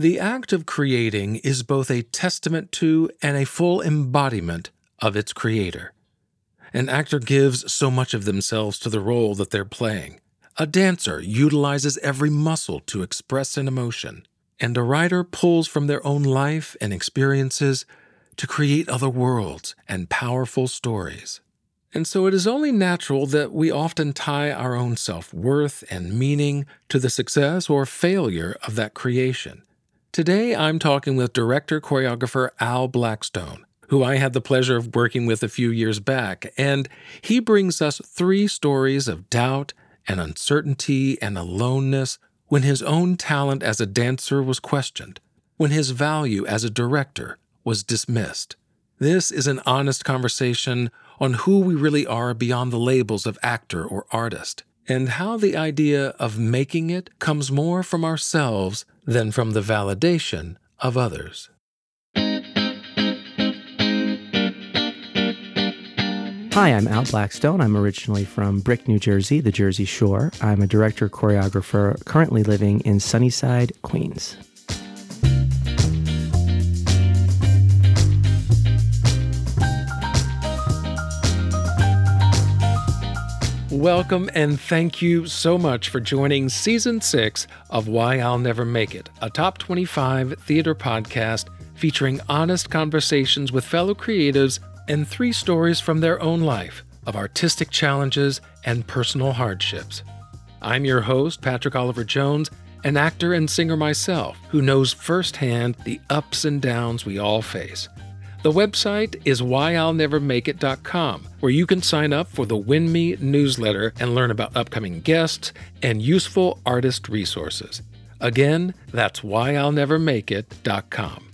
The act of creating is both a testament to and a full embodiment of its creator. An actor gives so much of themselves to the role that they're playing. A dancer utilizes every muscle to express an emotion. And a writer pulls from their own life and experiences to create other worlds and powerful stories. And so it is only natural that we often tie our own self worth and meaning to the success or failure of that creation. Today, I'm talking with director choreographer Al Blackstone, who I had the pleasure of working with a few years back, and he brings us three stories of doubt and uncertainty and aloneness when his own talent as a dancer was questioned, when his value as a director was dismissed. This is an honest conversation on who we really are beyond the labels of actor or artist, and how the idea of making it comes more from ourselves than from the validation of others. Hi, I'm Al Blackstone. I'm originally from Brick, New Jersey, the Jersey Shore. I'm a director choreographer currently living in Sunnyside, Queens. Welcome and thank you so much for joining season six of Why I'll Never Make It, a top 25 theater podcast featuring honest conversations with fellow creatives and three stories from their own life of artistic challenges and personal hardships. I'm your host, Patrick Oliver Jones, an actor and singer myself who knows firsthand the ups and downs we all face. The website is whyillnevermakeit.com, where you can sign up for the Win Me newsletter and learn about upcoming guests and useful artist resources. Again, that's whyillnevermakeit.com.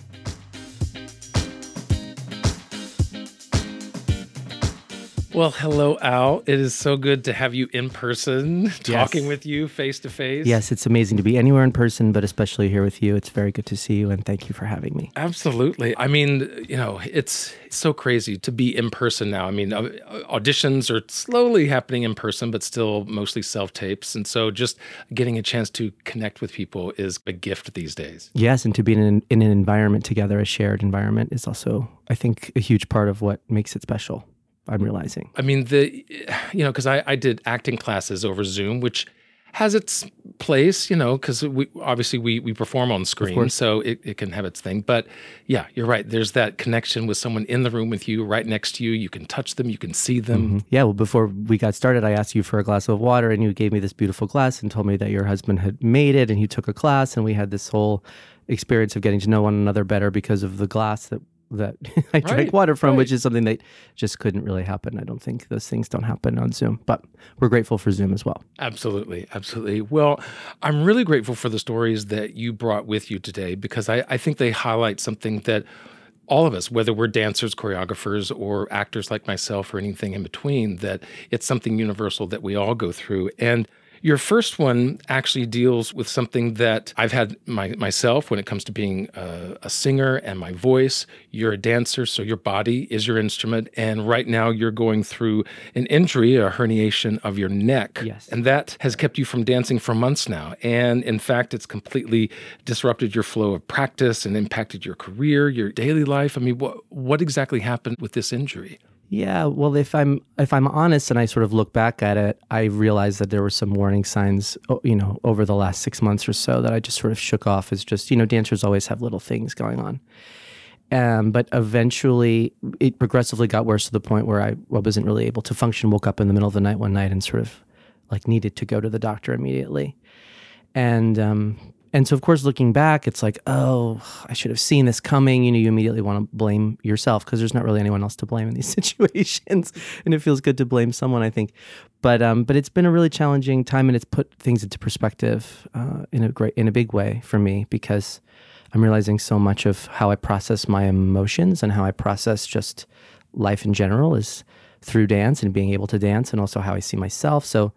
Well, hello, Al. It is so good to have you in person, talking with you face to face. Yes, it's amazing to be anywhere in person, but especially here with you. It's very good to see you, and thank you for having me. Absolutely. I mean, you know, it's so crazy to be in person now. I mean, uh, auditions are slowly happening in person, but still mostly self tapes. And so just getting a chance to connect with people is a gift these days. Yes, and to be in an, in an environment together, a shared environment, is also, I think, a huge part of what makes it special. I'm realizing. I mean, the, you know, because I, I did acting classes over Zoom, which has its place, you know, because we obviously we we perform on screen, so it, it can have its thing. But yeah, you're right. There's that connection with someone in the room with you, right next to you. You can touch them, you can see them. Mm-hmm. Yeah. Well, before we got started, I asked you for a glass of water, and you gave me this beautiful glass and told me that your husband had made it, and he took a class, and we had this whole experience of getting to know one another better because of the glass that that I drank water from, right. which is something that just couldn't really happen. I don't think those things don't happen on Zoom, but we're grateful for Zoom as well. Absolutely. Absolutely. Well, I'm really grateful for the stories that you brought with you today because I, I think they highlight something that all of us, whether we're dancers, choreographers, or actors like myself, or anything in between, that it's something universal that we all go through. And your first one actually deals with something that I've had my, myself when it comes to being a, a singer and my voice. You're a dancer, so your body is your instrument. And right now you're going through an injury, a herniation of your neck. Yes. And that has kept you from dancing for months now. And in fact, it's completely disrupted your flow of practice and impacted your career, your daily life. I mean, what, what exactly happened with this injury? Yeah, well, if I'm if I'm honest and I sort of look back at it, I realized that there were some warning signs, you know, over the last six months or so that I just sort of shook off as just you know dancers always have little things going on. Um, but eventually, it progressively got worse to the point where I wasn't really able to function. Woke up in the middle of the night one night and sort of like needed to go to the doctor immediately. And um, and so, of course, looking back, it's like, oh, I should have seen this coming. You know, you immediately want to blame yourself because there's not really anyone else to blame in these situations, and it feels good to blame someone, I think. But um, but it's been a really challenging time, and it's put things into perspective uh, in a great, in a big way for me because I'm realizing so much of how I process my emotions and how I process just life in general is through dance and being able to dance, and also how I see myself. So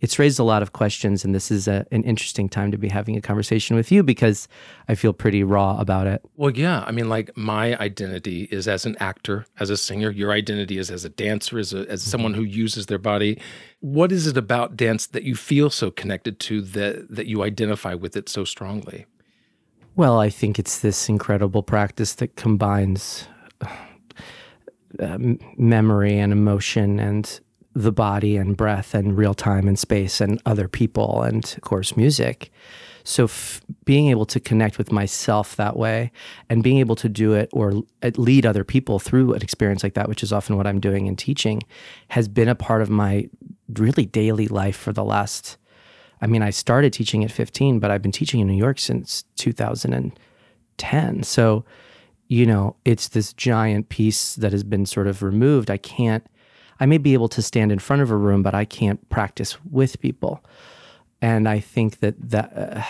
it's raised a lot of questions, and this is a, an interesting time to be having a conversation with you because I feel pretty raw about it. Well, yeah. I mean, like my identity is as an actor, as a singer. Your identity is as a dancer, as, a, as mm-hmm. someone who uses their body. What is it about dance that you feel so connected to that that you identify with it so strongly? Well, I think it's this incredible practice that combines uh, memory and emotion and the body and breath and real time and space and other people and, of course, music. So, f- being able to connect with myself that way and being able to do it or uh, lead other people through an experience like that, which is often what I'm doing in teaching, has been a part of my really daily life for the last. I mean, I started teaching at 15, but I've been teaching in New York since 2010. So, you know, it's this giant piece that has been sort of removed. I can't, I may be able to stand in front of a room, but I can't practice with people. And I think that that uh,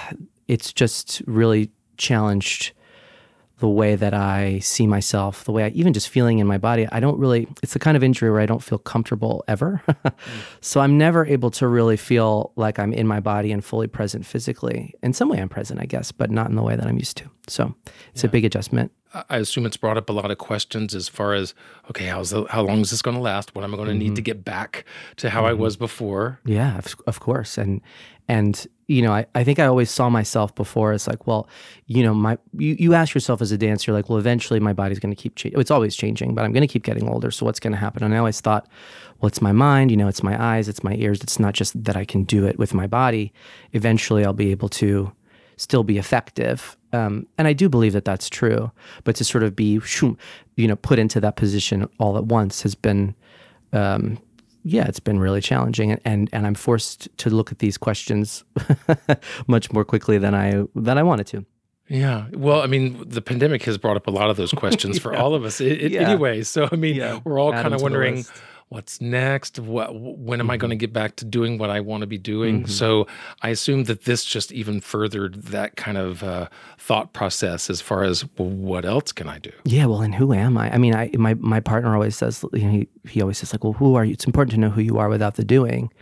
it's just really challenged the way that I see myself, the way I even just feeling in my body. I don't really, it's the kind of injury where I don't feel comfortable ever. mm. So I'm never able to really feel like I'm in my body and fully present physically. In some way, I'm present, I guess, but not in the way that I'm used to. So it's yeah. a big adjustment. I assume it's brought up a lot of questions as far as okay, how's the, how long is this going to last? What am I going to mm-hmm. need to get back to how mm-hmm. I was before? Yeah, of, of course, and and you know, I, I think I always saw myself before as like, well, you know, my you, you ask yourself as a dancer, like, well, eventually my body's going to keep changing. It's always changing, but I'm going to keep getting older. So what's going to happen? And I always thought, well, it's my mind, you know, it's my eyes, it's my ears. It's not just that I can do it with my body. Eventually, I'll be able to still be effective. Um, and I do believe that that's true. But to sort of be, you know, put into that position all at once has been, um, yeah, it's been really challenging. And, and and I'm forced to look at these questions much more quickly than I than I wanted to. Yeah. Well, I mean, the pandemic has brought up a lot of those questions yeah. for all of us it, yeah. anyway. So, I mean, yeah. we're all kind of wondering what's next? What when am mm-hmm. i going to get back to doing what i want to be doing? Mm-hmm. so i assume that this just even furthered that kind of uh, thought process as far as well, what else can i do? Yeah well and who am i? I mean i my, my partner always says you know, he, he always says like well who are you? It's important to know who you are without the doing.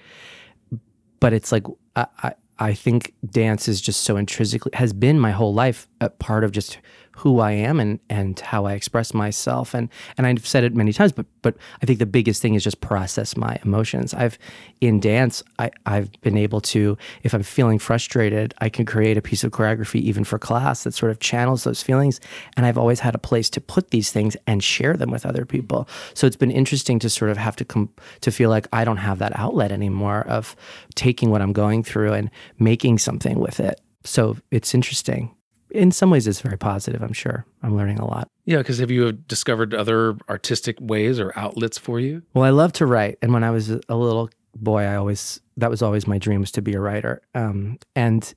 But it's like I, I I think dance is just so intrinsically has been my whole life a part of just who I am and and how I express myself and and I've said it many times but but I think the biggest thing is just process my emotions. I've in dance I I've been able to if I'm feeling frustrated I can create a piece of choreography even for class that sort of channels those feelings and I've always had a place to put these things and share them with other people. So it's been interesting to sort of have to come to feel like I don't have that outlet anymore of taking what I'm going through and making something with it. So it's interesting in some ways it's very positive i'm sure. I'm learning a lot. Yeah because have you discovered other artistic ways or outlets for you? Well i love to write and when i was a little boy i always that was always my dream was to be a writer. Um, and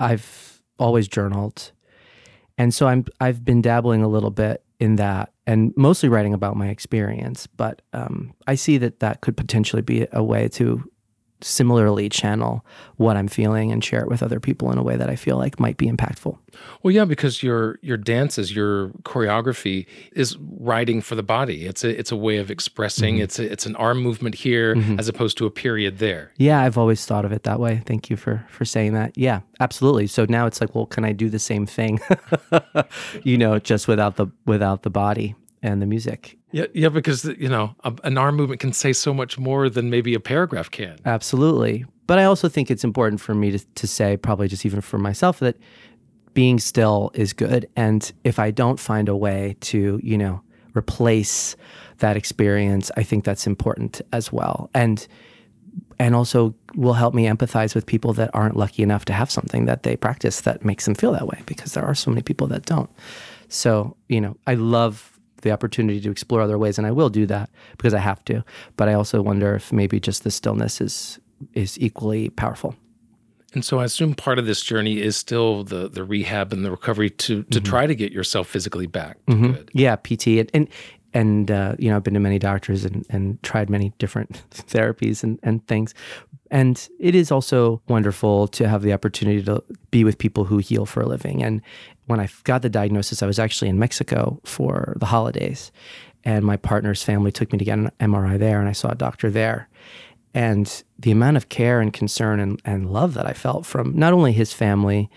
i've always journaled. And so i'm i've been dabbling a little bit in that and mostly writing about my experience but um, i see that that could potentially be a way to similarly channel what I'm feeling and share it with other people in a way that I feel like might be impactful. Well, yeah, because your your dances, your choreography is writing for the body. It's a it's a way of expressing. Mm-hmm. It's a, it's an arm movement here mm-hmm. as opposed to a period there. Yeah, I've always thought of it that way. Thank you for for saying that. Yeah, absolutely. So now it's like, well, can I do the same thing? you know, just without the without the body and the music. Yeah, yeah, because you know a, an arm movement can say so much more than maybe a paragraph can. Absolutely, but I also think it's important for me to to say, probably just even for myself, that being still is good, and if I don't find a way to, you know, replace that experience, I think that's important as well, and and also will help me empathize with people that aren't lucky enough to have something that they practice that makes them feel that way, because there are so many people that don't. So, you know, I love the opportunity to explore other ways, and I will do that because I have to. But I also wonder if maybe just the stillness is is equally powerful. And so I assume part of this journey is still the the rehab and the recovery to to mm-hmm. try to get yourself physically back. Mm-hmm. Yeah, PT and and, and uh, you know I've been to many doctors and and tried many different therapies and and things. And it is also wonderful to have the opportunity to be with people who heal for a living. And when I got the diagnosis, I was actually in Mexico for the holidays. And my partner's family took me to get an MRI there, and I saw a doctor there. And the amount of care and concern and, and love that I felt from not only his family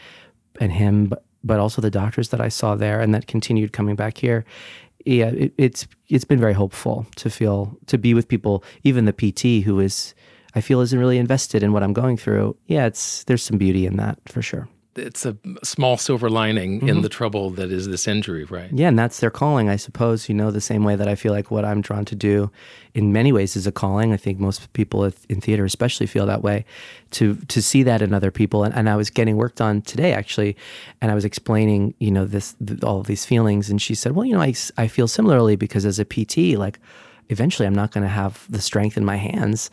and him, but, but also the doctors that I saw there and that continued coming back here. Yeah, it, it's it's been very hopeful to feel to be with people, even the PT who is I feel isn't really invested in what I'm going through. Yeah, it's there's some beauty in that for sure. It's a small silver lining mm-hmm. in the trouble that is this injury, right? Yeah, and that's their calling, I suppose. You know, the same way that I feel like what I'm drawn to do in many ways is a calling. I think most people in theater especially feel that way to to see that in other people. And, and I was getting worked on today actually, and I was explaining, you know, this all of these feelings and she said, "Well, you know, I I feel similarly because as a PT, like eventually I'm not going to have the strength in my hands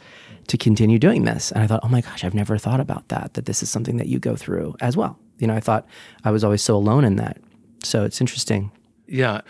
to continue doing this. And I thought, oh my gosh, I've never thought about that, that this is something that you go through as well. You know, I thought I was always so alone in that. So it's interesting. Yeah.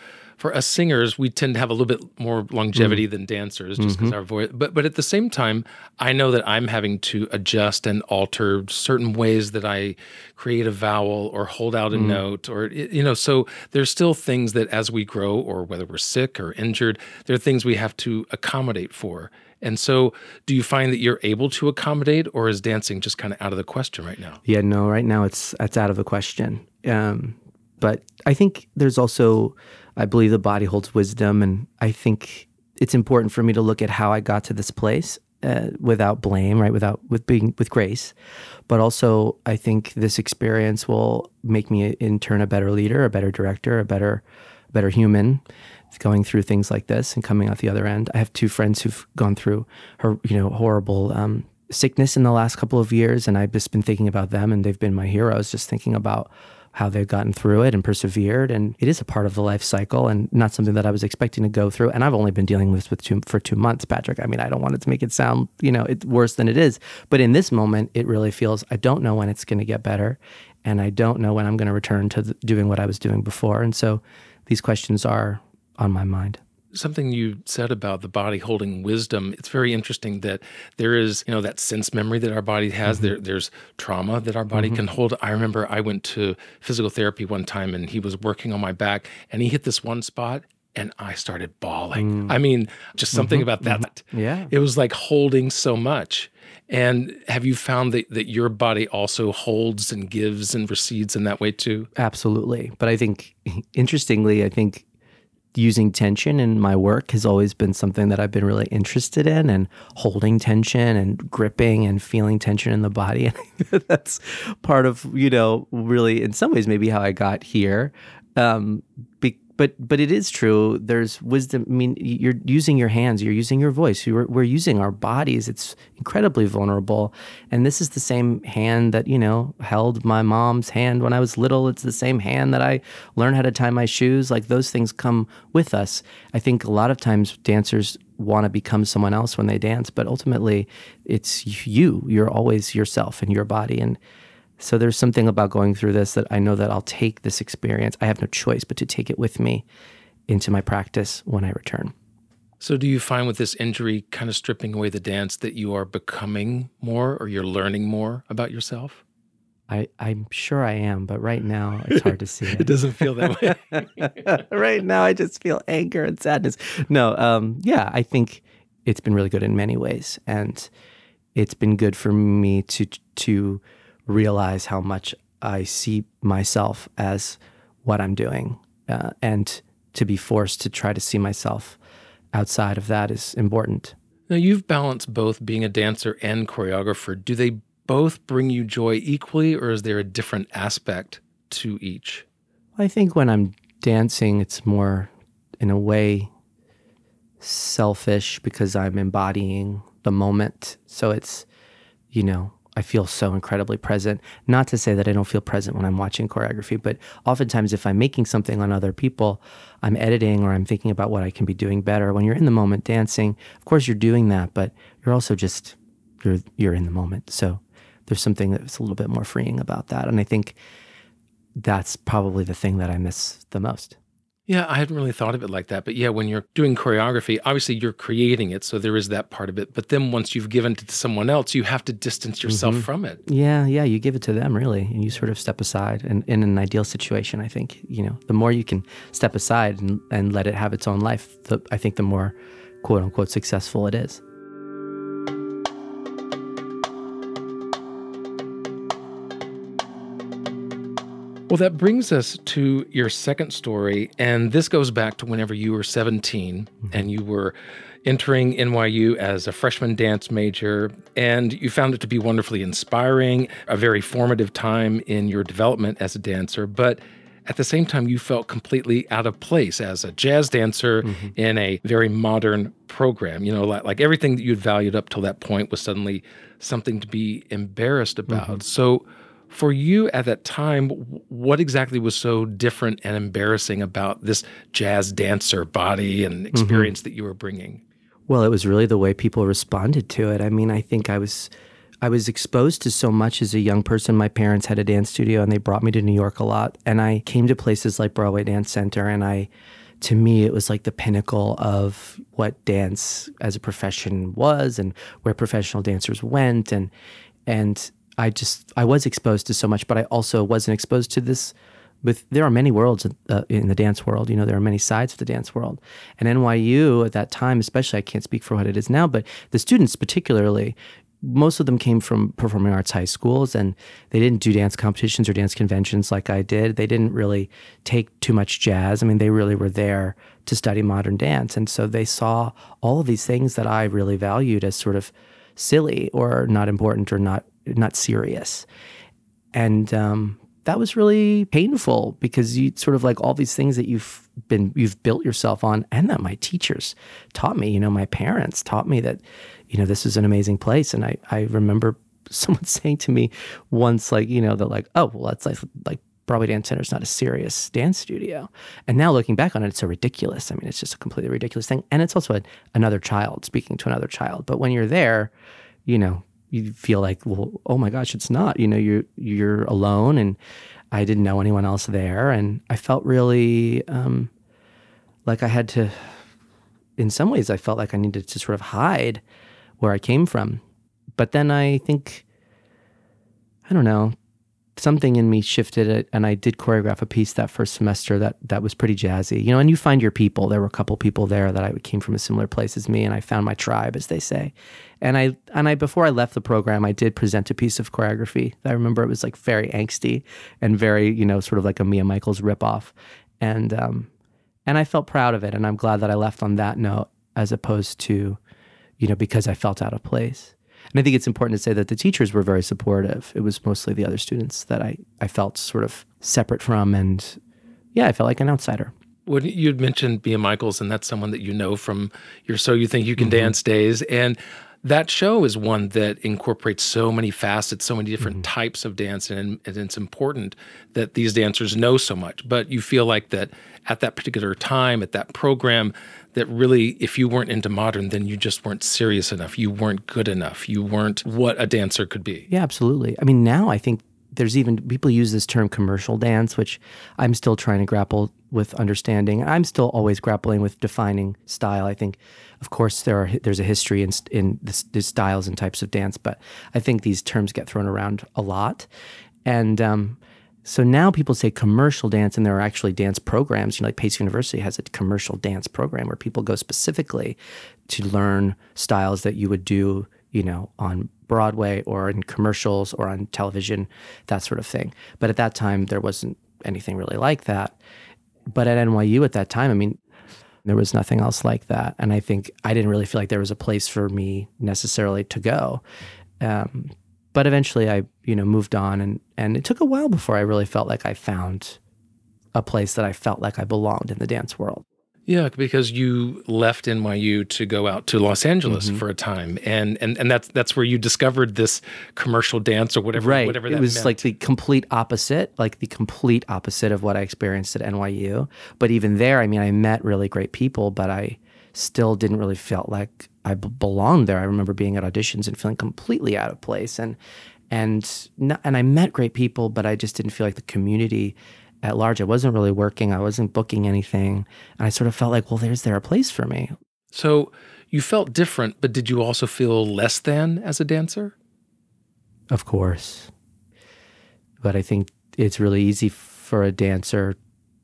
For us singers, we tend to have a little bit more longevity mm. than dancers just because mm-hmm. our voice. But but at the same time, I know that I'm having to adjust and alter certain ways that I create a vowel or hold out a mm. note or you know. So there's still things that as we grow or whether we're sick or injured, there are things we have to accommodate for. And so, do you find that you're able to accommodate, or is dancing just kind of out of the question right now? Yeah, no, right now it's it's out of the question. Um, but I think there's also, I believe the body holds wisdom, and I think it's important for me to look at how I got to this place uh, without blame, right? Without with being with grace, but also I think this experience will make me in turn a better leader, a better director, a better, better human going through things like this and coming out the other end. I have two friends who've gone through her, you know, horrible um, sickness in the last couple of years, and I've just been thinking about them, and they've been my heroes. Just thinking about how they've gotten through it and persevered, and it is a part of the life cycle, and not something that I was expecting to go through. And I've only been dealing with this with two, for two months, Patrick. I mean, I don't want it to make it sound, you know, it's worse than it is, but in this moment, it really feels I don't know when it's going to get better, and I don't know when I'm going to return to doing what I was doing before, and so these questions are on my mind something you said about the body holding wisdom it's very interesting that there is you know that sense memory that our body has mm-hmm. there there's trauma that our body mm-hmm. can hold i remember i went to physical therapy one time and he was working on my back and he hit this one spot and I started bawling. Mm. I mean, just something mm-hmm. about that. Mm-hmm. Yeah. It was like holding so much. And have you found that, that your body also holds and gives and recedes in that way too? Absolutely. But I think, interestingly, I think using tension in my work has always been something that I've been really interested in and holding tension and gripping and feeling tension in the body. And that's part of, you know, really in some ways maybe how I got here. Um, be- but but it is true. There's wisdom. I mean, you're using your hands. You're using your voice. You're, we're using our bodies. It's incredibly vulnerable. And this is the same hand that you know held my mom's hand when I was little. It's the same hand that I learned how to tie my shoes. Like those things come with us. I think a lot of times dancers want to become someone else when they dance, but ultimately, it's you. You're always yourself and your body and so there's something about going through this that I know that I'll take this experience. I have no choice but to take it with me into my practice when I return. So, do you find with this injury kind of stripping away the dance that you are becoming more or you're learning more about yourself? I, I'm sure I am, but right now it's hard to see it. it doesn't feel that way. right now, I just feel anger and sadness. No, um, yeah, I think it's been really good in many ways, and it's been good for me to to realize how much I see myself as what I'm doing. Uh, and to be forced to try to see myself outside of that is important. Now, you've balanced both being a dancer and choreographer. Do they both bring you joy equally, or is there a different aspect to each? I think when I'm dancing, it's more, in a way, selfish because I'm embodying the moment. So it's, you know, I feel so incredibly present. Not to say that I don't feel present when I'm watching choreography, but oftentimes if I'm making something on other people, I'm editing or I'm thinking about what I can be doing better. When you're in the moment dancing, of course you're doing that, but you're also just you're you're in the moment. So there's something that's a little bit more freeing about that. And I think that's probably the thing that I miss the most. Yeah, I hadn't really thought of it like that. But yeah, when you're doing choreography, obviously you're creating it. So there is that part of it. But then once you've given it to someone else, you have to distance yourself mm-hmm. from it. Yeah, yeah. You give it to them, really. And you sort of step aside. And in an ideal situation, I think, you know, the more you can step aside and, and let it have its own life, the, I think the more quote unquote successful it is. Well, that brings us to your second story. And this goes back to whenever you were 17 mm-hmm. and you were entering NYU as a freshman dance major, and you found it to be wonderfully inspiring, a very formative time in your development as a dancer. But at the same time, you felt completely out of place as a jazz dancer mm-hmm. in a very modern program. You know, like, like, everything that you'd valued up till that point was suddenly something to be embarrassed about. Mm-hmm. So, for you at that time, what exactly was so different and embarrassing about this jazz dancer body and mm-hmm. experience mm-hmm. that you were bringing? Well, it was really the way people responded to it. I mean, I think I was I was exposed to so much as a young person. My parents had a dance studio and they brought me to New York a lot. And I came to places like Broadway Dance Center and I to me it was like the pinnacle of what dance as a profession was and where professional dancers went and and I just I was exposed to so much, but I also wasn't exposed to this with there are many worlds uh, in the dance world. You know, there are many sides of the dance world. And NYU at that time, especially, I can't speak for what it is now, but the students particularly, most of them came from performing arts high schools and they didn't do dance competitions or dance conventions like I did. They didn't really take too much jazz. I mean, they really were there to study modern dance. And so they saw all of these things that I really valued as sort of silly or not important or not not serious. And um, that was really painful because you sort of like all these things that you've been you've built yourself on and that my teachers taught me you know my parents taught me that you know this is an amazing place and i i remember someone saying to me once like you know they're like oh well that's like like Broadway Dance Center is not a serious dance studio. And now looking back on it, it's so ridiculous. I mean, it's just a completely ridiculous thing. And it's also a, another child speaking to another child. But when you're there, you know, you feel like, well, oh my gosh, it's not. You know, you're you're alone, and I didn't know anyone else there, and I felt really um, like I had to. In some ways, I felt like I needed to sort of hide where I came from, but then I think, I don't know, something in me shifted it and I did choreograph a piece that first semester that that was pretty jazzy. You know, and you find your people. There were a couple people there that I came from a similar place as me and I found my tribe as they say. And I and I before I left the program, I did present a piece of choreography. I remember it was like very angsty and very, you know, sort of like a Mia Michaels ripoff. And um and I felt proud of it and I'm glad that I left on that note as opposed to, you know, because I felt out of place. And I think it's important to say that the teachers were very supportive. It was mostly the other students that I, I felt sort of separate from. And yeah, I felt like an outsider. When you'd mentioned Mia Michaels, and that's someone that you know from your So You Think You Can mm-hmm. Dance days. And that show is one that incorporates so many facets, so many different mm-hmm. types of dance, and, and, it's important that these dancers know so much. But you feel like that at that particular time, at that program, that really, if you weren't into modern, then you just weren't serious enough. You weren't good enough. You weren't what a dancer could be. Yeah, absolutely. I mean, now I think there's even people use this term commercial dance, which I'm still trying to grapple with understanding. I'm still always grappling with defining style. I think, of course, there are there's a history in in the, styles and types of dance, but I think these terms get thrown around a lot, and um, so now people say commercial dance, and there are actually dance programs. You know, like Pace University has a commercial dance program where people go specifically to learn styles that you would do, you know, on Broadway or in commercials or on television, that sort of thing. But at that time, there wasn't anything really like that. But at NYU at that time, I mean, there was nothing else like that. And I think I didn't really feel like there was a place for me necessarily to go. Um, but eventually I, you know, moved on and, and it took a while before I really felt like I found a place that I felt like I belonged in the dance world. Yeah, because you left NYU to go out to Los Angeles mm-hmm. for a time, and, and and that's that's where you discovered this commercial dance or whatever. Right. Whatever it was meant. like the complete opposite, like the complete opposite of what I experienced at NYU. But even there, I mean, I met really great people, but I still didn't really feel like I b- belonged there. I remember being at auditions and feeling completely out of place, and and not, and I met great people, but I just didn't feel like the community at large. I wasn't really working. I wasn't booking anything, and I sort of felt like, well, there's there a place for me. So you felt different, but did you also feel less than as a dancer? Of course, but I think it's really easy for a dancer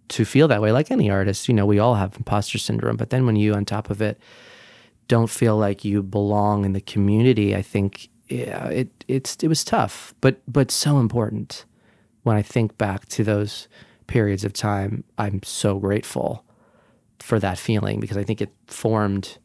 to feel that way, like any artist. You know, we all have imposter syndrome, but then when you, on top of it, don't feel like you belong in the community, I think yeah, it it's it was tough, but but so important when I think back to those periods of time, I'm so grateful for that feeling because I think it formed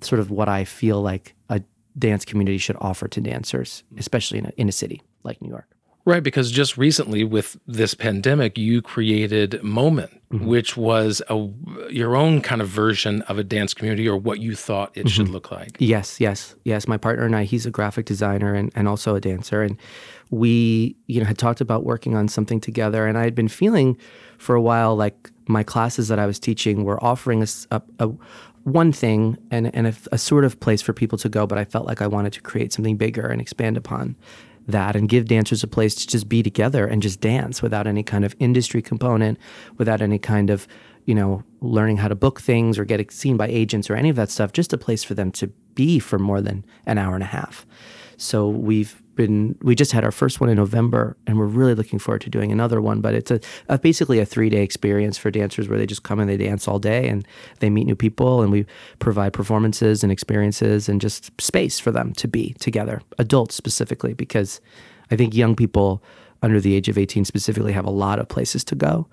sort of what I feel like a dance community should offer to dancers, mm. especially in a, in a city like New York. Right, because just recently with this pandemic, you created Moment, mm-hmm. which was a your own kind of version of a dance community or what you thought it mm-hmm. should look like. Yes, yes, yes. My partner and I, he's a graphic designer and, and also a dancer. And we, you know, had talked about working on something together. And I had been feeling for a while like my classes that I was teaching were offering us a, a, one thing and, and a, a, sort of place for people to go, but I felt like I wanted to create something bigger and expand upon that and give dancers a place to just be together and just dance without any kind of industry component, without any kind of, you know, learning how to book things or get seen by agents or any of that stuff, just a place for them to be for more than an hour and a half. So we've been we just had our first one in November, and we're really looking forward to doing another one. But it's a, a basically a three day experience for dancers where they just come and they dance all day and they meet new people, and we provide performances and experiences and just space for them to be together, adults specifically, because I think young people under the age of 18 specifically have a lot of places to go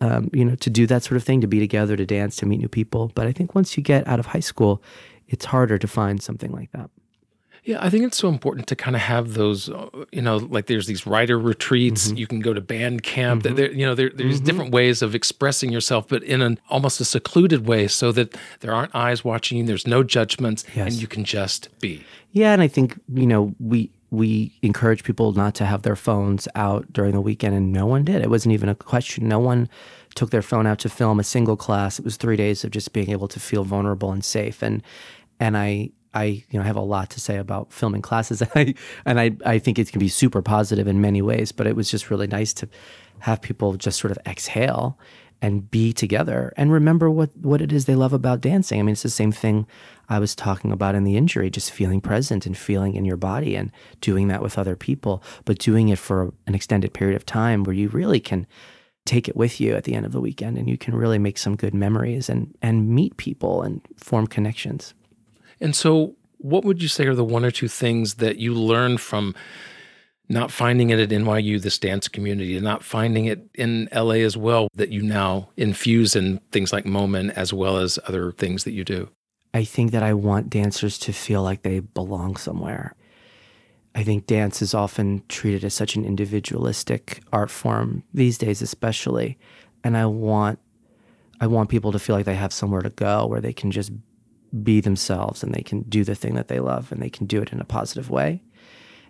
um, you know to do that sort of thing to be together to dance to meet new people but i think once you get out of high school it's harder to find something like that yeah, I think it's so important to kind of have those, uh, you know, like there's these writer retreats. Mm-hmm. You can go to band camp. Mm-hmm. There, you know, there, there's mm-hmm. different ways of expressing yourself, but in an almost a secluded way, so that there aren't eyes watching you. There's no judgments, yes. and you can just be. Yeah, and I think you know we we encourage people not to have their phones out during the weekend, and no one did. It wasn't even a question. No one took their phone out to film a single class. It was three days of just being able to feel vulnerable and safe, and and I I you know have a lot to say about filming classes and I and I, I think it can be super positive in many ways but it was just really nice to have people just sort of exhale and be together and remember what what it is they love about dancing. I mean it's the same thing I was talking about in the injury just feeling present and feeling in your body and doing that with other people but doing it for an extended period of time where you really can take it with you at the end of the weekend and you can really make some good memories and and meet people and form connections and so, what would you say are the one or two things that you learned from not finding it at NYU, this dance community, and not finding it in LA as well, that you now infuse in things like Moment as well as other things that you do? I think that I want dancers to feel like they belong somewhere. I think dance is often treated as such an individualistic art form these days, especially. And I want I want people to feel like they have somewhere to go where they can just be themselves and they can do the thing that they love and they can do it in a positive way.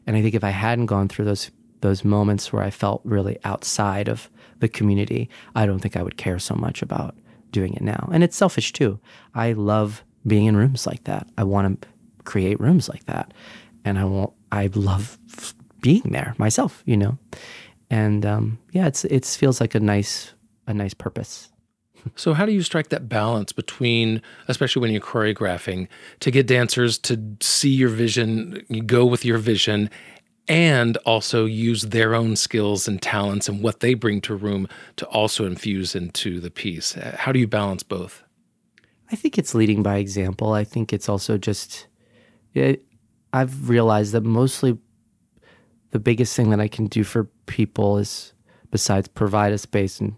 And I think if I hadn't gone through those those moments where I felt really outside of the community, I don't think I would care so much about doing it now. And it's selfish too. I love being in rooms like that. I want to create rooms like that. And I want I love being there myself, you know. And um, yeah, it's it feels like a nice a nice purpose. So, how do you strike that balance between, especially when you're choreographing, to get dancers to see your vision, go with your vision, and also use their own skills and talents and what they bring to room to also infuse into the piece? How do you balance both? I think it's leading by example. I think it's also just, it, I've realized that mostly the biggest thing that I can do for people is, besides provide a space and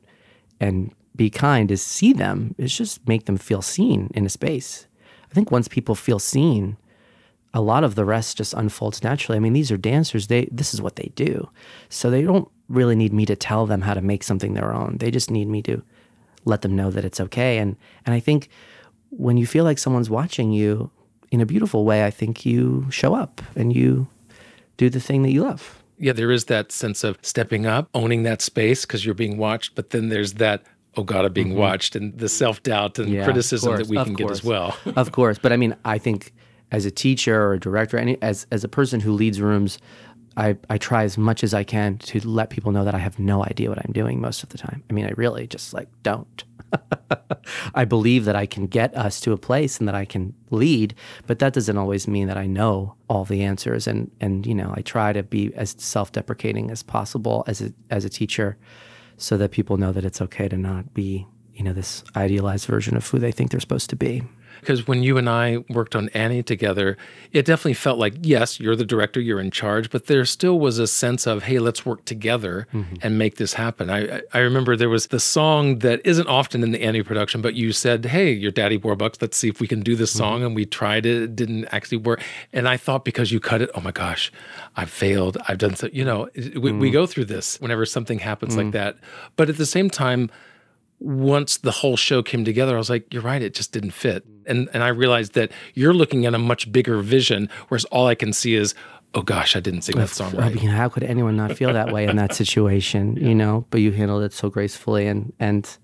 and be kind is see them, is just make them feel seen in a space. I think once people feel seen, a lot of the rest just unfolds naturally. I mean, these are dancers. They this is what they do. So they don't really need me to tell them how to make something their own. They just need me to let them know that it's okay. And and I think when you feel like someone's watching you in a beautiful way, I think you show up and you do the thing that you love. Yeah, there is that sense of stepping up, owning that space because you're being watched, but then there's that Ogata being mm-hmm. watched and the self doubt and yeah, criticism that we can get as well. of course, but I mean, I think as a teacher or a director, any as as a person who leads rooms, I I try as much as I can to let people know that I have no idea what I'm doing most of the time. I mean, I really just like don't. I believe that I can get us to a place and that I can lead, but that doesn't always mean that I know all the answers. And and you know, I try to be as self-deprecating as possible as a as a teacher so that people know that it's okay to not be, you know, this idealized version of who they think they're supposed to be. Because when you and I worked on Annie together, it definitely felt like, yes, you're the director, you're in charge, but there still was a sense of, hey, let's work together mm-hmm. and make this happen. I, I remember there was the song that isn't often in the Annie production, but you said, hey, you're Daddy Warbucks, let's see if we can do this song. Mm-hmm. And we tried it, it didn't actually work. And I thought because you cut it, oh my gosh, I've failed. I've done so, you know, we, mm-hmm. we go through this whenever something happens like mm-hmm. that. But at the same time, once the whole show came together, I was like, you're right, it just didn't fit. Mm. And and I realized that you're looking at a much bigger vision, whereas all I can see is, oh gosh, I didn't sing that song right. I mean, how could anyone not feel that way in that situation? yeah. You know, but you handled it so gracefully and and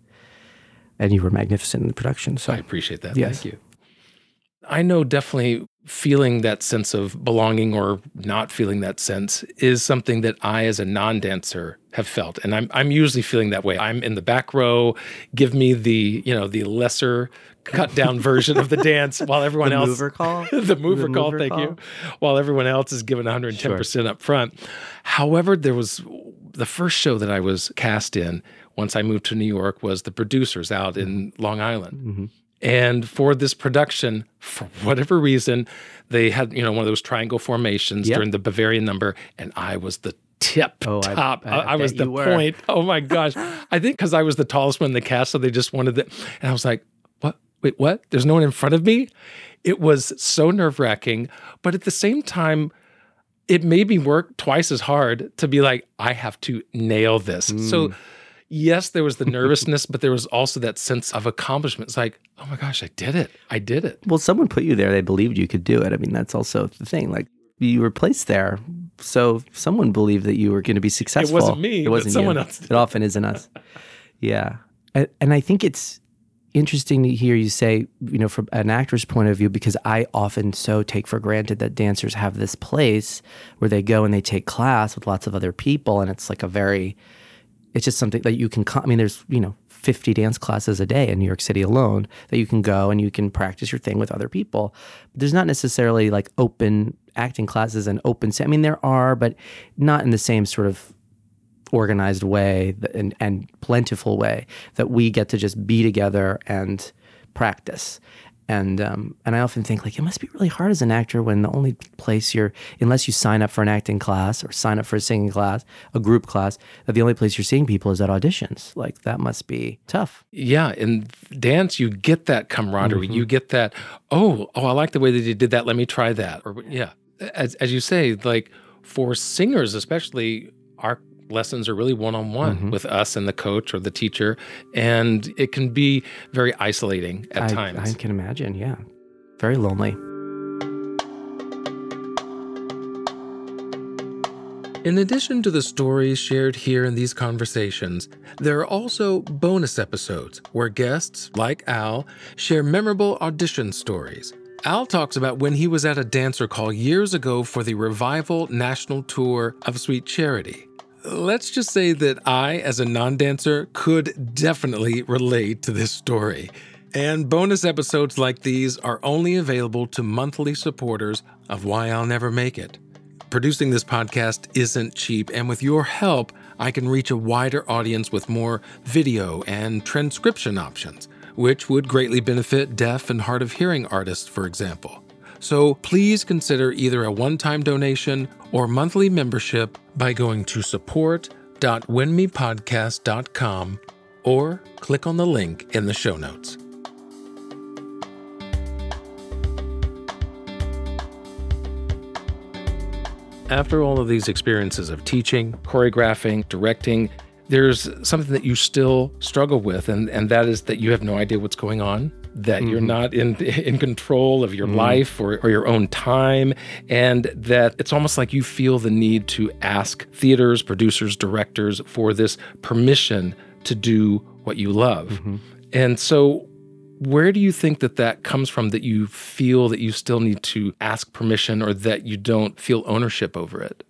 and you were magnificent in the production. So I appreciate that. Yes. Thank you. I know definitely feeling that sense of belonging or not feeling that sense is something that I, as a non dancer, have felt. And I'm, I'm usually feeling that way. I'm in the back row. Give me the, you know, the lesser cut down version of the dance while everyone the else mover call the mover the call mover thank call. you while everyone else is given 110% sure. up front however there was the first show that i was cast in once i moved to new york was the producers out in long island mm-hmm. And for this production, for whatever reason, they had, you know, one of those triangle formations yep. during the Bavarian number, and I was the tip oh, top. I, I, I was the point. Oh my gosh. I think because I was the tallest one in the cast, so they just wanted it. And I was like, what? Wait, what? There's no one in front of me? It was so nerve wracking. But at the same time, it made me work twice as hard to be like, I have to nail this. Mm. So yes, there was the nervousness, but there was also that sense of accomplishment. It's like, oh my gosh, I did it. I did it. Well, someone put you there. They believed you could do it. I mean, that's also the thing. Like, you were placed there. So someone believed that you were going to be successful. It wasn't me. It wasn't someone you. else. Did. It often isn't us. yeah. And, and I think it's interesting to hear you say, you know, from an actor's point of view, because I often so take for granted that dancers have this place where they go and they take class with lots of other people. And it's like a very, it's just something that you can. I mean, there's you know 50 dance classes a day in New York City alone that you can go and you can practice your thing with other people. But there's not necessarily like open acting classes and open. I mean, there are, but not in the same sort of organized way and, and plentiful way that we get to just be together and practice and um, and I often think like it must be really hard as an actor when the only place you're unless you sign up for an acting class or sign up for a singing class, a group class, that the only place you're seeing people is at auditions. Like that must be tough. Yeah, in dance you get that camaraderie. Mm-hmm. You get that oh oh I like the way that you did that. Let me try that. Or yeah, as as you say, like for singers especially, our lessons are really one on one with us and the coach or the teacher. And it can be very isolating at I, times. I can imagine. Yeah. Very lonely. In addition to the stories shared here in these conversations, there are also bonus episodes where guests, like Al, share memorable audition stories. Al talks about when he was at a dancer call years ago for the Revival National Tour of Sweet Charity. Let's just say that I, as a non dancer, could definitely relate to this story. And bonus episodes like these are only available to monthly supporters of Why I'll Never Make It. Producing this podcast isn't cheap, and with your help, I can reach a wider audience with more video and transcription options, which would greatly benefit deaf and hard of hearing artists, for example. So please consider either a one time donation or monthly membership by going to support.winmepodcast.com or click on the link in the show notes. After all of these experiences of teaching, choreographing, directing, there's something that you still struggle with, and, and that is that you have no idea what's going on that mm-hmm. you're not in in control of your mm-hmm. life or, or your own time and that it's almost like you feel the need to ask theaters producers directors for this permission to do what you love mm-hmm. and so where do you think that that comes from that you feel that you still need to ask permission or that you don't feel ownership over it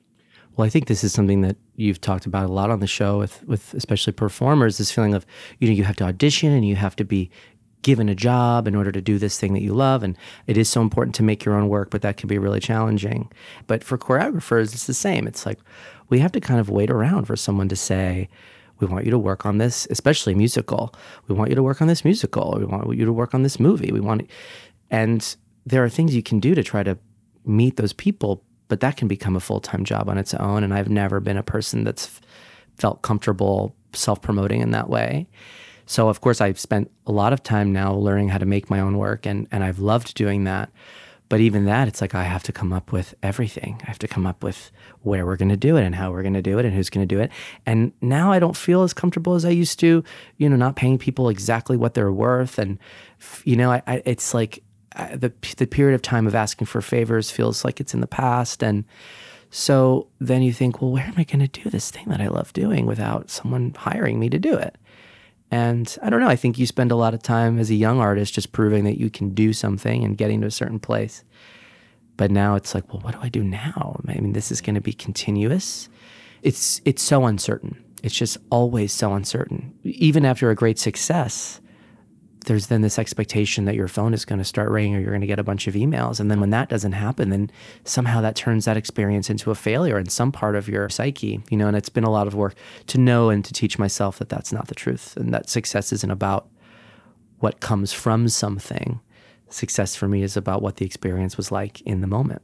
well, I think this is something that you've talked about a lot on the show with, with especially performers. This feeling of you know you have to audition and you have to be given a job in order to do this thing that you love. And it is so important to make your own work, but that can be really challenging. But for choreographers, it's the same. It's like we have to kind of wait around for someone to say, we want you to work on this, especially musical. We want you to work on this musical. We want you to work on this movie. We want, and there are things you can do to try to meet those people, but that can become a full time job on its own. And I've never been a person that's felt comfortable self promoting in that way. So, of course, I've spent a lot of time now learning how to make my own work, and, and I've loved doing that. But even that, it's like I have to come up with everything. I have to come up with where we're going to do it and how we're going to do it and who's going to do it. And now I don't feel as comfortable as I used to, you know, not paying people exactly what they're worth. And, you know, I, I, it's like I, the, the period of time of asking for favors feels like it's in the past. And so then you think, well, where am I going to do this thing that I love doing without someone hiring me to do it? And I don't know, I think you spend a lot of time as a young artist just proving that you can do something and getting to a certain place. But now it's like, well, what do I do now? I mean, this is going to be continuous. It's it's so uncertain. It's just always so uncertain. Even after a great success, there's then this expectation that your phone is going to start ringing or you're going to get a bunch of emails. And then when that doesn't happen, then somehow that turns that experience into a failure in some part of your psyche, you know, and it's been a lot of work to know and to teach myself that that's not the truth and that success isn't about what comes from something. Success for me is about what the experience was like in the moment.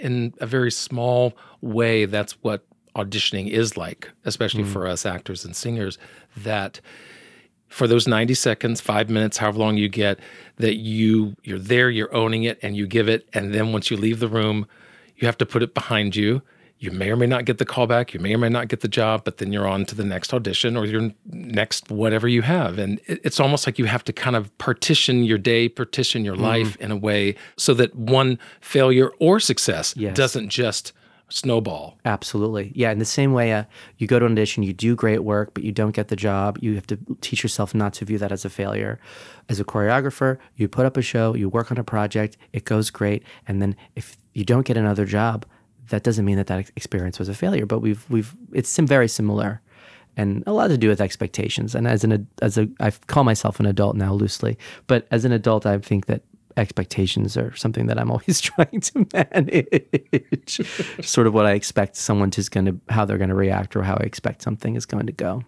In a very small way, that's what auditioning is like, especially mm. for us actors and singers, that for those 90 seconds, five minutes, however long you get, that you you're there, you're owning it, and you give it. And then once you leave the room, you have to put it behind you. You may or may not get the call back. You may or may not get the job, but then you're on to the next audition or your next whatever you have. And it's almost like you have to kind of partition your day, partition your mm-hmm. life in a way so that one failure or success yes. doesn't just snowball. Absolutely. Yeah. In the same way, uh, you go to an audition, you do great work, but you don't get the job. You have to teach yourself not to view that as a failure. As a choreographer, you put up a show, you work on a project, it goes great. And then if you don't get another job, that doesn't mean that that experience was a failure, but we've, we've, it's very similar and a lot to do with expectations. And as an, as a, I call myself an adult now loosely, but as an adult, I think that expectations are something that I'm always trying to manage. sort of what I expect someone is going to, how they're going to react, or how I expect something is going to go.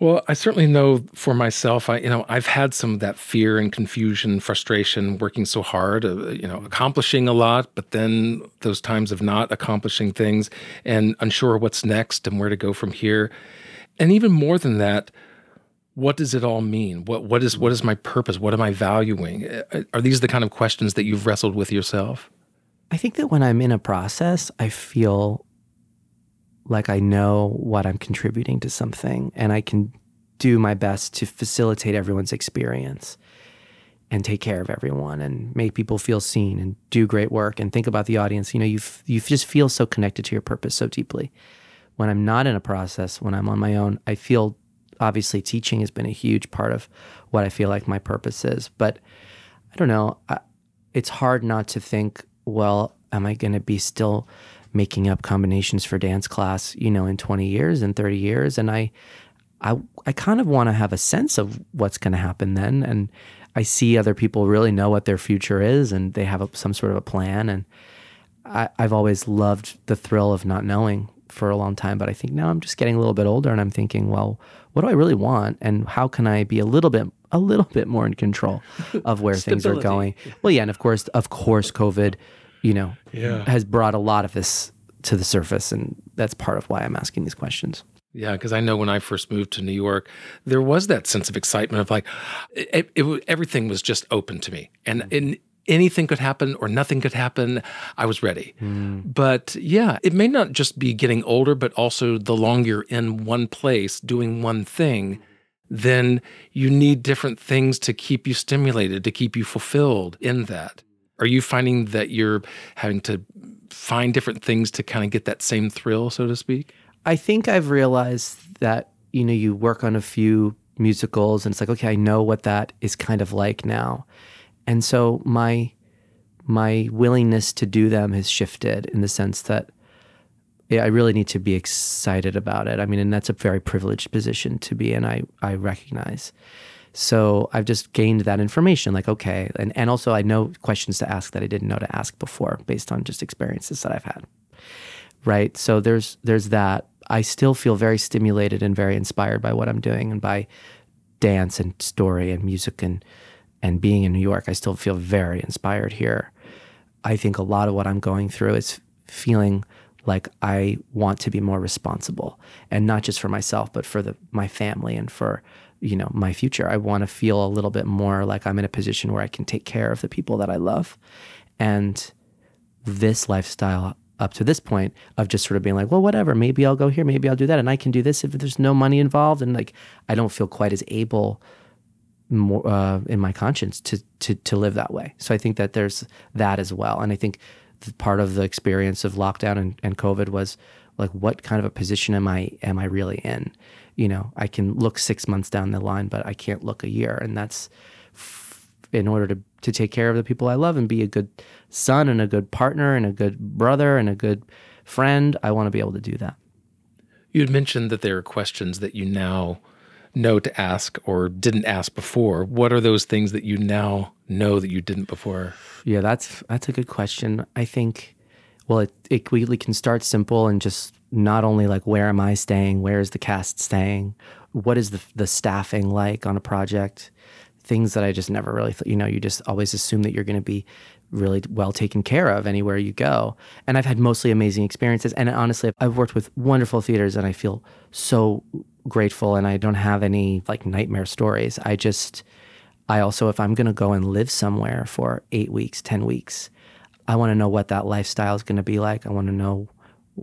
Well, I certainly know for myself, I you know I've had some of that fear and confusion, frustration, working so hard, uh, you know, accomplishing a lot, but then those times of not accomplishing things and unsure what's next and where to go from here, and even more than that, what does it all mean? What what is what is my purpose? What am I valuing? Uh, are these the kind of questions that you've wrestled with yourself? I think that when I'm in a process, I feel like I know what I'm contributing to something and I can do my best to facilitate everyone's experience and take care of everyone and make people feel seen and do great work and think about the audience. You know, you you just feel so connected to your purpose so deeply. When I'm not in a process, when I'm on my own, I feel obviously teaching has been a huge part of what I feel like my purpose is. But I don't know. I, it's hard not to think, well, am I going to be still making up combinations for dance class, you know, in 20 years and 30 years? And I, I, I kind of want to have a sense of what's going to happen then. And I see other people really know what their future is and they have a, some sort of a plan. And I, I've always loved the thrill of not knowing for a long time. But I think now I'm just getting a little bit older and I'm thinking, well, what do I really want, and how can I be a little bit a little bit more in control of where things are going? Well, yeah, and of course, of course, COVID, you know, yeah. has brought a lot of this to the surface, and that's part of why I'm asking these questions. Yeah, because I know when I first moved to New York, there was that sense of excitement of like, it, it, everything was just open to me, and mm. In anything could happen or nothing could happen, I was ready. Mm. But yeah, it may not just be getting older, but also the longer you're in one place doing one thing, then you need different things to keep you stimulated, to keep you fulfilled in that. Are you finding that you're having to find different things to kind of get that same thrill, so to speak? I think I've realized that, you know, you work on a few musicals and it's like, okay, I know what that is kind of like now and so my my willingness to do them has shifted in the sense that I really need to be excited about it. I mean, and that's a very privileged position to be in. I I recognize. So I've just gained that information, like okay, and and also I know questions to ask that I didn't know to ask before, based on just experiences that I've had. Right. So there's there's that. I still feel very stimulated and very inspired by what I'm doing and by dance and story and music and and being in New York. I still feel very inspired here. I think a lot of what I'm going through is feeling like I want to be more responsible and not just for myself but for the my family and for you know my future. I want to feel a little bit more like I'm in a position where I can take care of the people that I love. And this lifestyle up to this point of just sort of being like, well, whatever, maybe I'll go here, maybe I'll do that, and I can do this if there's no money involved, and like I don't feel quite as able more uh, in my conscience to to to live that way. So I think that there's that as well, and I think part of the experience of lockdown and, and COVID was like, what kind of a position am I am I really in? You know, I can look six months down the line, but I can't look a year, and that's f- in order to to take care of the people I love and be a good son and a good partner and a good brother and a good friend. I want to be able to do that. You had mentioned that there are questions that you now know to ask or didn't ask before. What are those things that you now know that you didn't before? Yeah, that's that's a good question. I think well, it, it really can start simple and just not only like where am I staying, where is the cast staying, what is the the staffing like on a project, things that I just never really, you know, you just always assume that you're going to be really well taken care of anywhere you go. And I've had mostly amazing experiences. And honestly, I've worked with wonderful theaters and I feel so grateful and I don't have any like nightmare stories. I just, I also, if I'm going to go and live somewhere for eight weeks, 10 weeks, I want to know what that lifestyle is going to be like. I want to know,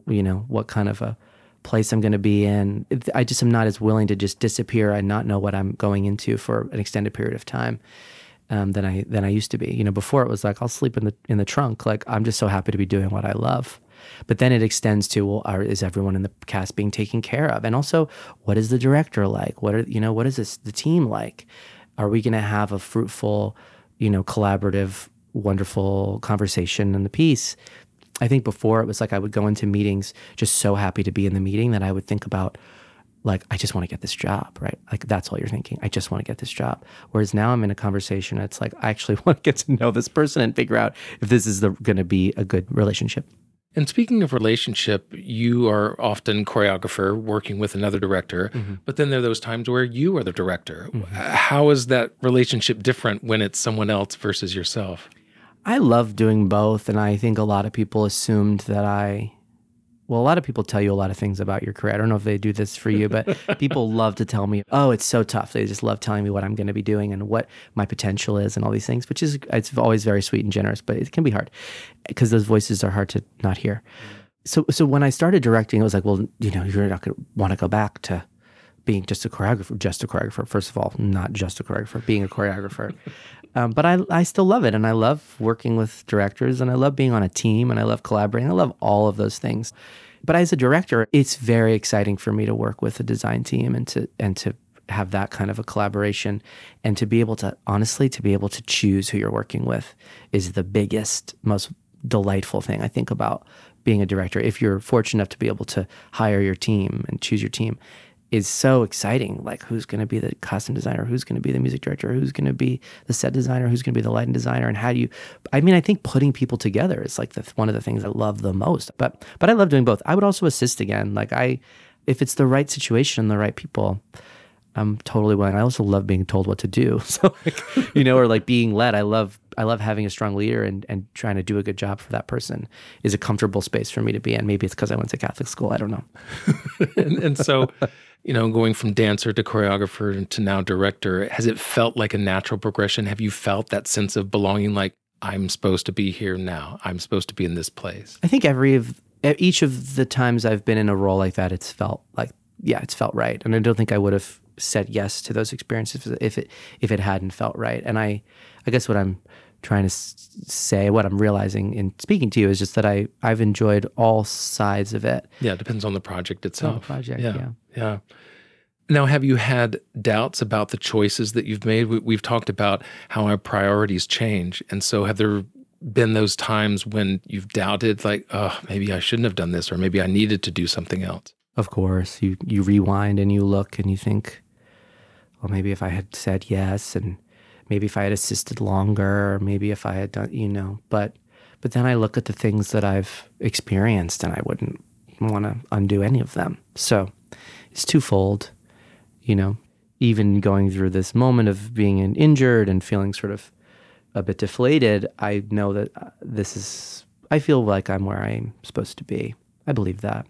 you know, what kind of a place I'm going to be in. I just am not as willing to just disappear and not know what I'm going into for an extended period of time. Um, than I than I used to be. You know, before it was like I'll sleep in the in the trunk. Like I'm just so happy to be doing what I love. But then it extends to well, are, is everyone in the cast being taken care of? And also, what is the director like? What are you know? What is this the team like? Are we going to have a fruitful, you know, collaborative, wonderful conversation in the piece? I think before it was like I would go into meetings just so happy to be in the meeting that I would think about like I just want to get this job, right? Like that's all you're thinking. I just want to get this job. Whereas now I'm in a conversation. It's like I actually want to get to know this person and figure out if this is going to be a good relationship. And speaking of relationship, you are often choreographer working with another director, mm-hmm. but then there are those times where you are the director. Mm-hmm. How is that relationship different when it's someone else versus yourself? I love doing both, and I think a lot of people assumed that I well, a lot of people tell you a lot of things about your career. I don't know if they do this for you, but people love to tell me, "Oh, it's so tough." They just love telling me what I'm going to be doing and what my potential is and all these things, which is it's always very sweet and generous, but it can be hard because those voices are hard to not hear. So, so when I started directing, it was like, well, you know, you're not going to want to go back to being just a choreographer, just a choreographer. First of all, not just a choreographer, being a choreographer. Um, but I, I still love it. And I love working with directors and I love being on a team and I love collaborating. I love all of those things. But as a director, it's very exciting for me to work with a design team and to, and to have that kind of a collaboration and to be able to, honestly, to be able to choose who you're working with is the biggest, most delightful thing I think about being a director. If you're fortunate enough to be able to hire your team and choose your team, is so exciting. Like, who's going to be the costume designer? Who's going to be the music director? Who's going to be the set designer? Who's going to be the lighting designer? And how do you? I mean, I think putting people together is like the, one of the things I love the most. But but I love doing both. I would also assist again. Like I, if it's the right situation and the right people, I'm totally willing. I also love being told what to do. So, like, you know, or like being led. I love I love having a strong leader and and trying to do a good job for that person is a comfortable space for me to be in. Maybe it's because I went to Catholic school. I don't know. and, and so you know, going from dancer to choreographer to now director, has it felt like a natural progression? Have you felt that sense of belonging, like I'm supposed to be here now? I'm supposed to be in this place? I think every of each of the times I've been in a role like that, it's felt like, yeah, it's felt right. And I don't think I would have said yes to those experiences if it if it hadn't felt right. And I, I guess what I'm trying to say, what I'm realizing in speaking to you is just that I I've enjoyed all sides of it. Yeah, it depends on the project itself. On the project, yeah. yeah. Yeah. Now, have you had doubts about the choices that you've made? We, have talked about how our priorities change. And so, have there been those times when you've doubted, like, oh, maybe I shouldn't have done this, or maybe I needed to do something else? Of course. You, you rewind and you look and you think, well, maybe if I had said yes, and maybe if I had assisted longer, or maybe if I had done, you know, but. But then I look at the things that I've experienced and I wouldn't want to undo any of them. So it's twofold, you know, even going through this moment of being injured and feeling sort of a bit deflated, I know that uh, this is, I feel like I'm where I'm supposed to be. I believe that.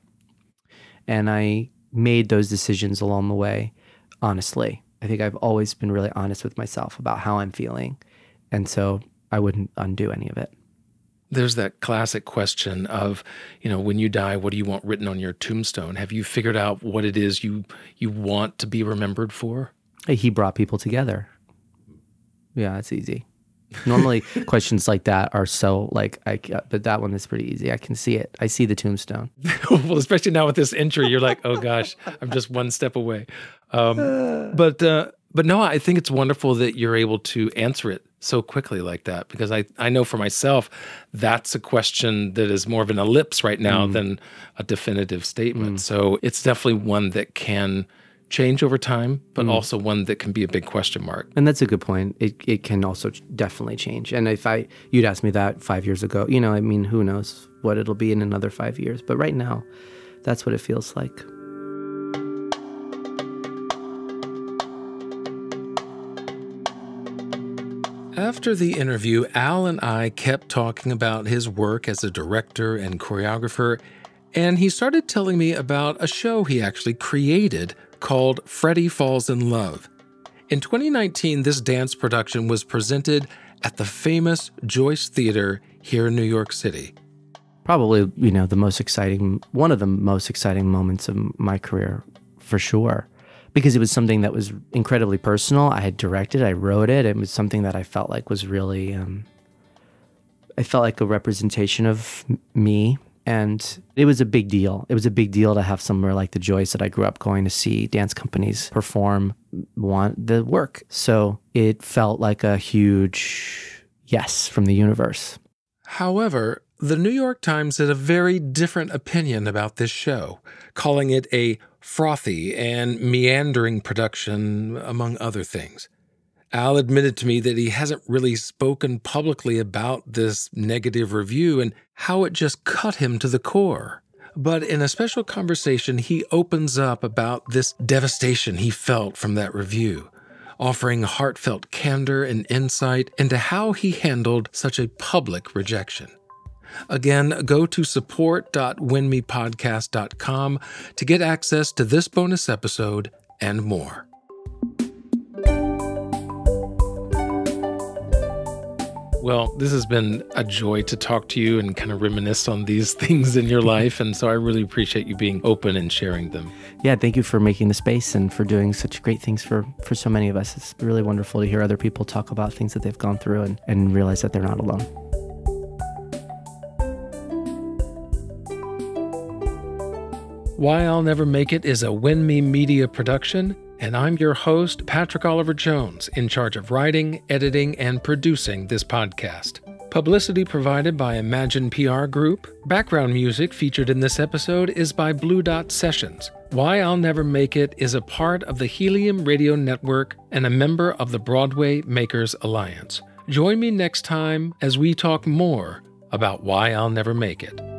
And I made those decisions along the way, honestly. I think I've always been really honest with myself about how I'm feeling. And so I wouldn't undo any of it. There's that classic question of, you know, when you die, what do you want written on your tombstone? Have you figured out what it is you you want to be remembered for? He brought people together. Yeah, it's easy. Normally, questions like that are so like I. But that one is pretty easy. I can see it. I see the tombstone. well, especially now with this entry, you're like, oh gosh, I'm just one step away. Um, but uh, but no, I think it's wonderful that you're able to answer it so quickly like that because I, I know for myself that's a question that is more of an ellipse right now mm. than a definitive statement. Mm. So it's definitely one that can change over time, but mm. also one that can be a big question mark. And that's a good point. It it can also definitely change. And if I you'd asked me that five years ago, you know, I mean, who knows what it'll be in another five years. But right now, that's what it feels like. After the interview, Al and I kept talking about his work as a director and choreographer, and he started telling me about a show he actually created called Freddie Falls in Love. In 2019, this dance production was presented at the famous Joyce Theater here in New York City. Probably, you know, the most exciting, one of the most exciting moments of my career, for sure because it was something that was incredibly personal. I had directed, I wrote it. It was something that I felt like was really, um, I felt like a representation of me. And it was a big deal. It was a big deal to have somewhere like the Joyce that I grew up going to see dance companies perform want the work. So it felt like a huge yes from the universe. However, the New York Times had a very different opinion about this show, calling it a frothy and meandering production, among other things. Al admitted to me that he hasn't really spoken publicly about this negative review and how it just cut him to the core. But in a special conversation, he opens up about this devastation he felt from that review, offering heartfelt candor and insight into how he handled such a public rejection. Again, go to support.wnmipodcast.com to get access to this bonus episode and more. Well, this has been a joy to talk to you and kind of reminisce on these things in your life. And so I really appreciate you being open and sharing them. Yeah, thank you for making the space and for doing such great things for, for so many of us. It's really wonderful to hear other people talk about things that they've gone through and, and realize that they're not alone. Why I'll Never Make It is a WNMI Media production, and I'm your host, Patrick Oliver Jones, in charge of writing, editing, and producing this podcast. Publicity provided by Imagine PR Group. Background music featured in this episode is by Blue Dot Sessions. Why I'll Never Make It is a part of the Helium Radio Network and a member of the Broadway Makers Alliance. Join me next time as we talk more about why I'll never make it.